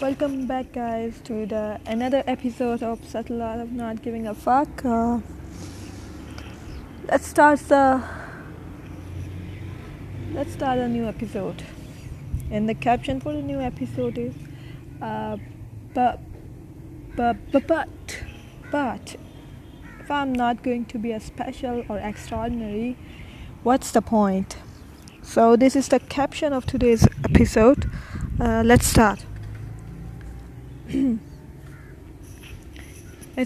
Welcome back, guys, to the another episode of Subtle Art of Not Giving a Fuck. Uh, let's start the let's start a new episode. And the caption for the new episode is, uh, but, but, but, but, if I'm not going to be a special or extraordinary, what's the point? So this is the caption of today's episode. Uh, let's start. It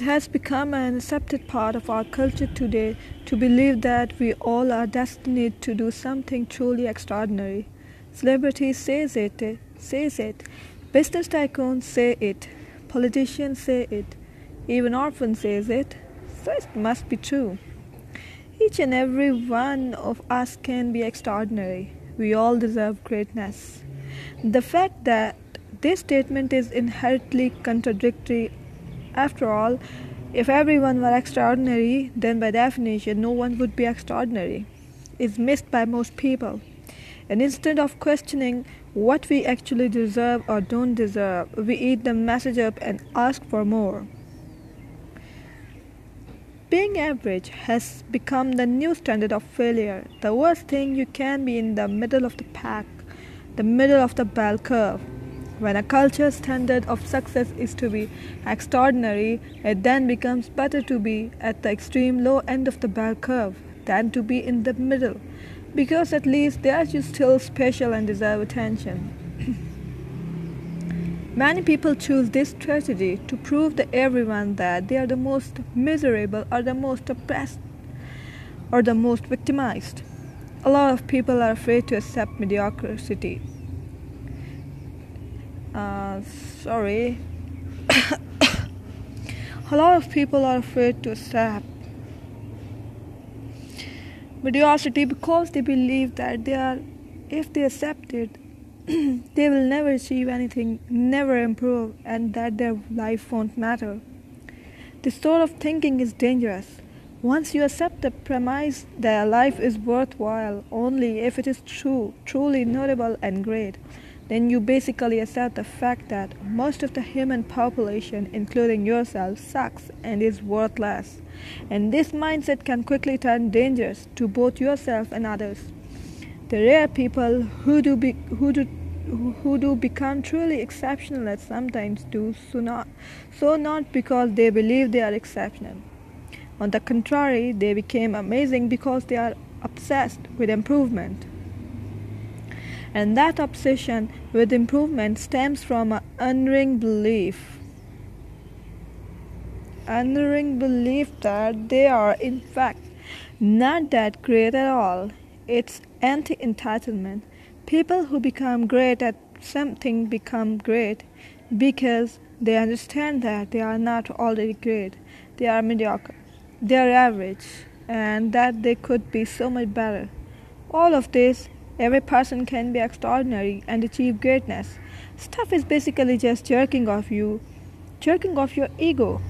has become an accepted part of our culture today to believe that we all are destined to do something truly extraordinary. Celebrities says it, says it. Business tycoons say it. Politicians say it. Even Oprah says it. So it must be true. Each and every one of us can be extraordinary. We all deserve greatness. The fact that this statement is inherently contradictory. After all, if everyone were extraordinary, then by definition no one would be extraordinary. Is missed by most people. And instead of questioning what we actually deserve or don't deserve, we eat the message up and ask for more. Being average has become the new standard of failure. The worst thing you can be in the middle of the pack, the middle of the bell curve. When a culture's standard of success is to be extraordinary, it then becomes better to be at the extreme low end of the bell curve than to be in the middle, because at least there you still special and deserve attention. Many people choose this strategy to prove to everyone that they are the most miserable or the most oppressed or the most victimized. A lot of people are afraid to accept mediocrity uh, sorry. A lot of people are afraid to accept mediocrity because they believe that they are if they accept it they will never achieve anything never improve and that their life won't matter. This sort of thinking is dangerous. Once you accept the premise that life is worthwhile only if it is true truly notable and great then you basically accept the fact that most of the human population, including yourself, sucks and is worthless. And this mindset can quickly turn dangerous to both yourself and others. The rare people who do, be, who do who do become truly exceptional at sometimes do so not, so not because they believe they are exceptional. On the contrary, they became amazing because they are obsessed with improvement and that obsession with improvement stems from an unerring belief unerring belief that they are in fact not that great at all. It's anti-entitlement. People who become great at something become great because they understand that they are not already great. They are mediocre. They are average. And that they could be so much better. All of this Every person can be extraordinary and achieve greatness. Stuff is basically just jerking off you, jerking off your ego.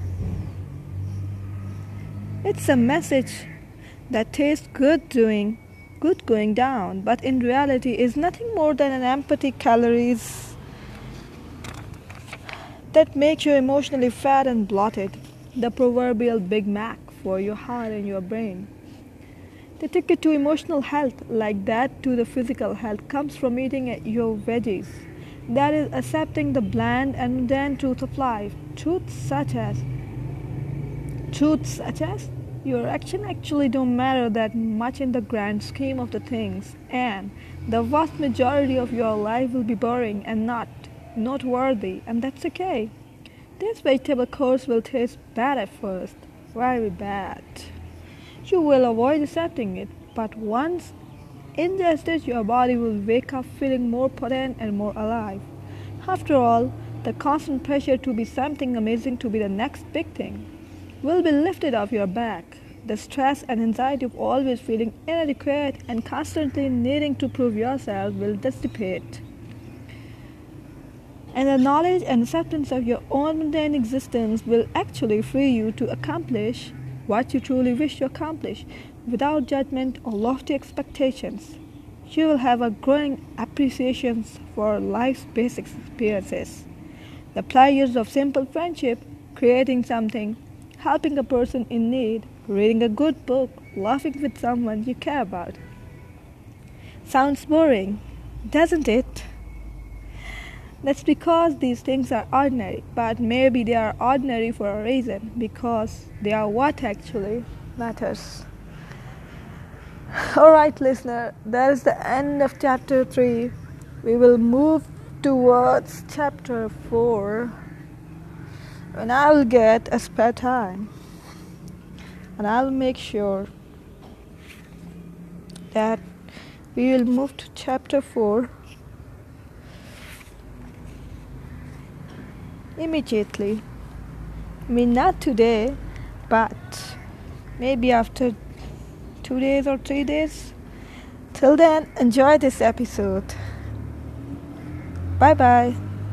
It's a message that tastes good doing, good going down, but in reality is nothing more than an empty calories that makes you emotionally fat and bloated. The proverbial Big Mac for your heart and your brain. The ticket to emotional health, like that to the physical health, comes from eating your veggies. That is accepting the bland and mundane truth of life. Truths such as truths such as your action actually don't matter that much in the grand scheme of the things, and the vast majority of your life will be boring and not noteworthy, and that's okay. This vegetable course will taste bad at first, very bad you will avoid accepting it, but once ingested, your body will wake up feeling more potent and more alive. After all, the constant pressure to be something amazing to be the next big thing will be lifted off your back. The stress and anxiety of always feeling inadequate and constantly needing to prove yourself will dissipate. And the knowledge and acceptance of your own mundane existence will actually free you to accomplish what you truly wish to accomplish without judgment or lofty expectations. You will have a growing appreciation for life's basic experiences. The pleasures of simple friendship, creating something, helping a person in need, reading a good book, laughing with someone you care about. Sounds boring, doesn't it? That's because these things are ordinary, but maybe they are ordinary for a reason because they are what actually matters. Alright, listener, that is the end of chapter 3. We will move towards chapter 4 when I'll get a spare time and I'll make sure that we will move to chapter 4 immediately. I mean, not today, but maybe after two days or three days. Till then, enjoy this episode. Bye bye.